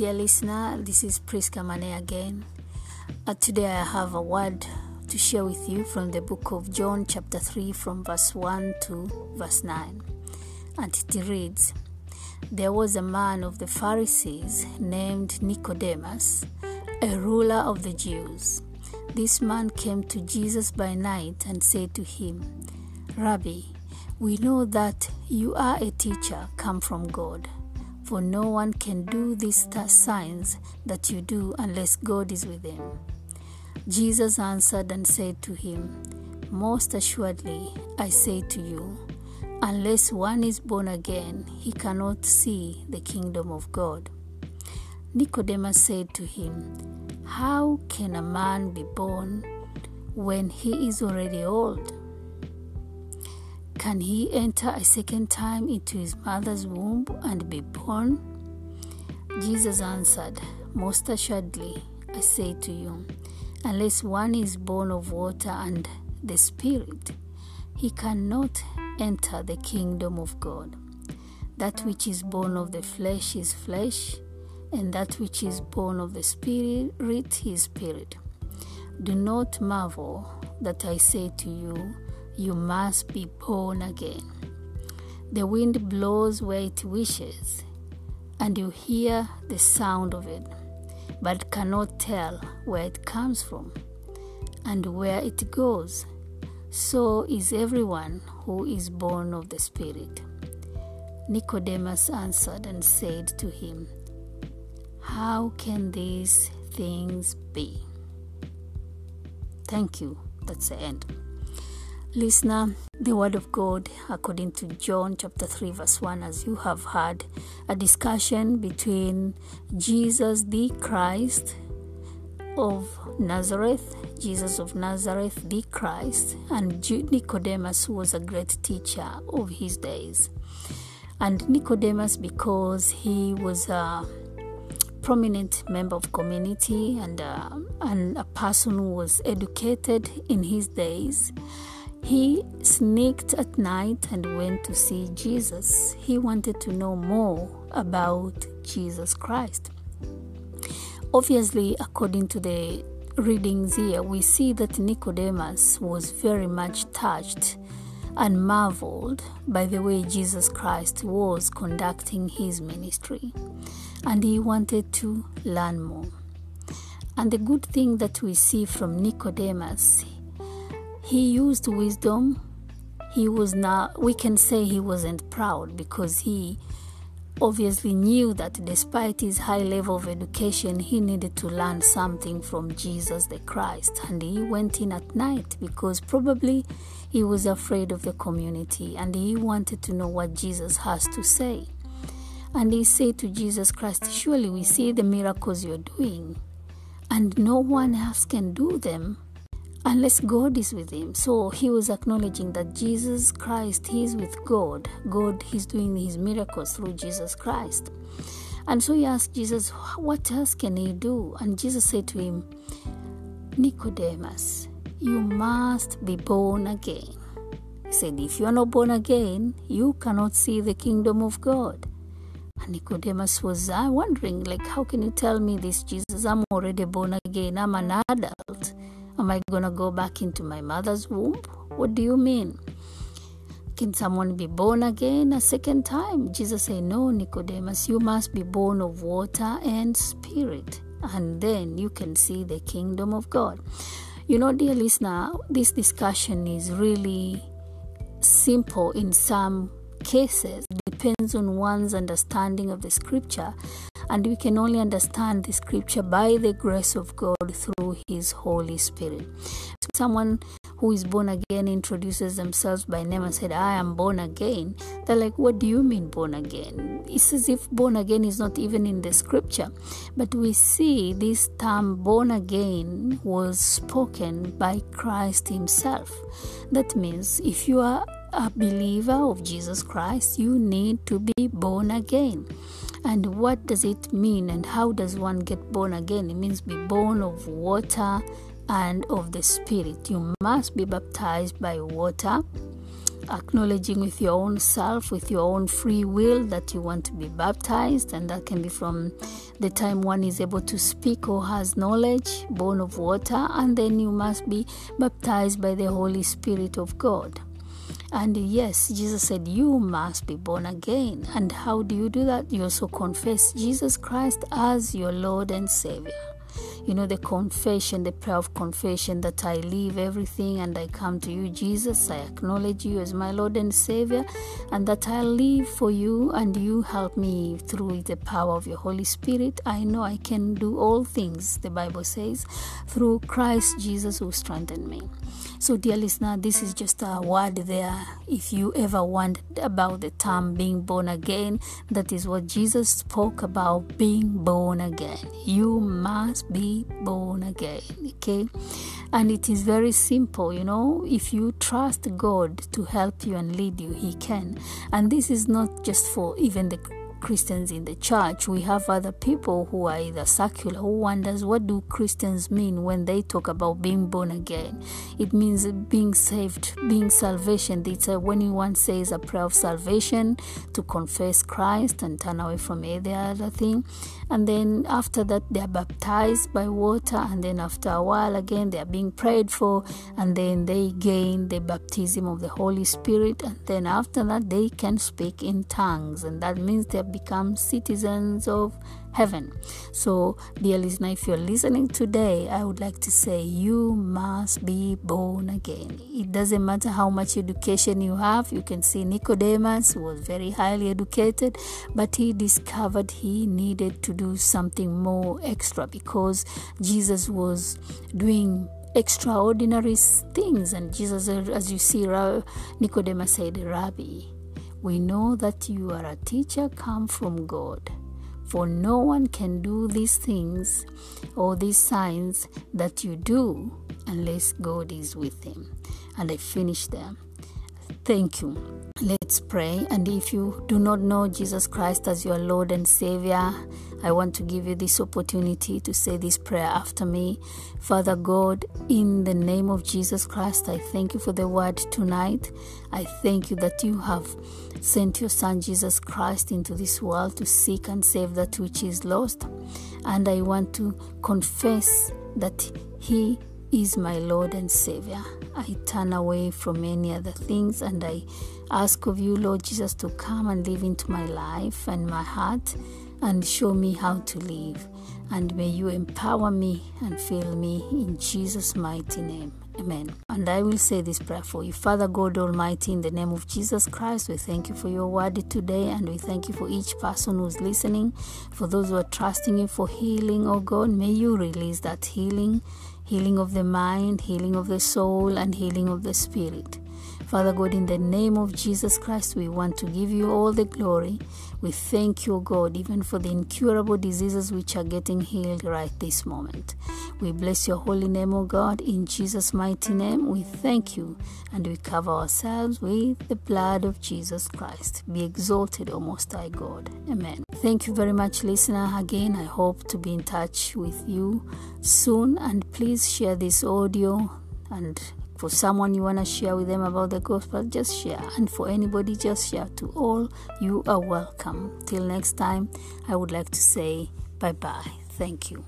Dear listener, this is Priska Mane again. Uh, today I have a word to share with you from the book of John, chapter 3, from verse 1 to verse 9. And it reads There was a man of the Pharisees named Nicodemus, a ruler of the Jews. This man came to Jesus by night and said to him, Rabbi, we know that you are a teacher come from God for no one can do these signs that you do unless God is with him. Jesus answered and said to him, Most assuredly, I say to you, unless one is born again, he cannot see the kingdom of God. Nicodemus said to him, How can a man be born when he is already old? Can he enter a second time into his mother's womb and be born? Jesus answered, Most assuredly, I say to you, unless one is born of water and the Spirit, he cannot enter the kingdom of God. That which is born of the flesh is flesh, and that which is born of the Spirit is spirit. Do not marvel that I say to you, you must be born again. The wind blows where it wishes, and you hear the sound of it, but cannot tell where it comes from and where it goes. So is everyone who is born of the Spirit. Nicodemus answered and said to him, How can these things be? Thank you. That's the end. Listener, the Word of God, according to John chapter 3, verse 1, as you have heard, a discussion between Jesus the Christ of Nazareth, Jesus of Nazareth, the Christ, and Nicodemus, who was a great teacher of his days. And Nicodemus, because he was a prominent member of community and, uh, and a person who was educated in his days, he sneaked at night and went to see Jesus. He wanted to know more about Jesus Christ. Obviously, according to the readings here, we see that Nicodemus was very much touched and marveled by the way Jesus Christ was conducting his ministry. And he wanted to learn more. And the good thing that we see from Nicodemus, he used wisdom. He was not we can say he wasn't proud because he obviously knew that despite his high level of education he needed to learn something from jesus the christ. And he went in at night because probably he was afraid of the community and he wanted to know what jesus has to say. And he said to jesus christ surely we see the miracles you're doing and no one else can do them unless God is with him. So he was acknowledging that Jesus Christ, he is with God. God is doing his miracles through Jesus Christ. And so he asked Jesus, What else can he do? And Jesus said to him, Nicodemus, you must be born again. He said, If you are not born again, you cannot see the kingdom of God. And Nicodemus was uh, wondering, like, how can you tell me this, Jesus? I'm already born again. I'm an adult. Am I going to go back into my mother's womb? What do you mean? Can someone be born again a second time? Jesus said, No, Nicodemus, you must be born of water and spirit, and then you can see the kingdom of God. You know, dear listener, this discussion is really simple in some cases, it depends on one's understanding of the scripture and we can only understand the scripture by the grace of God through His Holy Spirit. Someone who is born again introduces themselves by name and said, I am born again. They're like, What do you mean born again? It's as if born again is not even in the scripture. But we see this term born again was spoken by Christ Himself. That means if you are a believer of Jesus Christ, you need to be born again. And what does it mean and how does one get born again? It means be born of water and of the Spirit. You must be baptized by water acknowledging with your own self, with your own free will, that you want to be baptized, and that can be from the time one is able to speak or has knowledge, born of water, and then you must be baptized by the Holy Spirit of God. And yes, Jesus said, You must be born again. And how do you do that? You also confess Jesus Christ as your Lord and Savior you know, the confession, the prayer of confession that I leave everything and I come to you, Jesus. I acknowledge you as my Lord and Savior, and that I live for you and you help me through the power of your Holy Spirit. I know I can do all things, the Bible says, through Christ Jesus who strengthened me. So, dear listener, this is just a word there. If you ever wondered about the term being born again, that is what Jesus spoke about being born again. You must be born again, okay? And it is very simple, you know. If you trust God to help you and lead you, He can. And this is not just for even the Christians in the church, we have other people who are either secular who wonders what do Christians mean when they talk about being born again. It means being saved, being salvation. It's a, when one says a prayer of salvation to confess Christ and turn away from any other thing, and then after that they are baptized by water, and then after a while again they are being prayed for, and then they gain the baptism of the Holy Spirit, and then after that they can speak in tongues, and that means they become citizens of heaven. So, dear listener, if you're listening today, I would like to say you must be born again. It doesn't matter how much education you have. You can see Nicodemus was very highly educated, but he discovered he needed to do something more extra because Jesus was doing extraordinary things and jesus as you see nicodemus said rabbi we know that you are a teacher come from God. For no one can do these things or these signs that you do unless God is with him. And I finish there. Thank you. Let's pray. And if you do not know Jesus Christ as your Lord and Savior, I want to give you this opportunity to say this prayer after me. Father God, in the name of Jesus Christ, I thank you for the word tonight. I thank you that you have sent your Son Jesus Christ into this world to seek and save that which is lost. And I want to confess that He is my Lord and Savior. I turn away from any other things and I ask of you, Lord Jesus, to come and live into my life and my heart and show me how to live. And may you empower me and fill me in Jesus' mighty name. Amen. And I will say this prayer for you. Father God Almighty, in the name of Jesus Christ, we thank you for your word today and we thank you for each person who's listening, for those who are trusting you for healing, oh God. May you release that healing, healing of the mind, healing of the soul, and healing of the spirit. Father God, in the name of Jesus Christ, we want to give you all the glory. We thank you, God, even for the incurable diseases which are getting healed right this moment. We bless your holy name, O God. In Jesus' mighty name, we thank you and we cover ourselves with the blood of Jesus Christ. Be exalted, O Most High God. Amen. Thank you very much, listener. Again, I hope to be in touch with you soon. And please share this audio and for someone you want to share with them about the gospel, just share. And for anybody, just share. To all, you are welcome. Till next time, I would like to say bye bye. Thank you.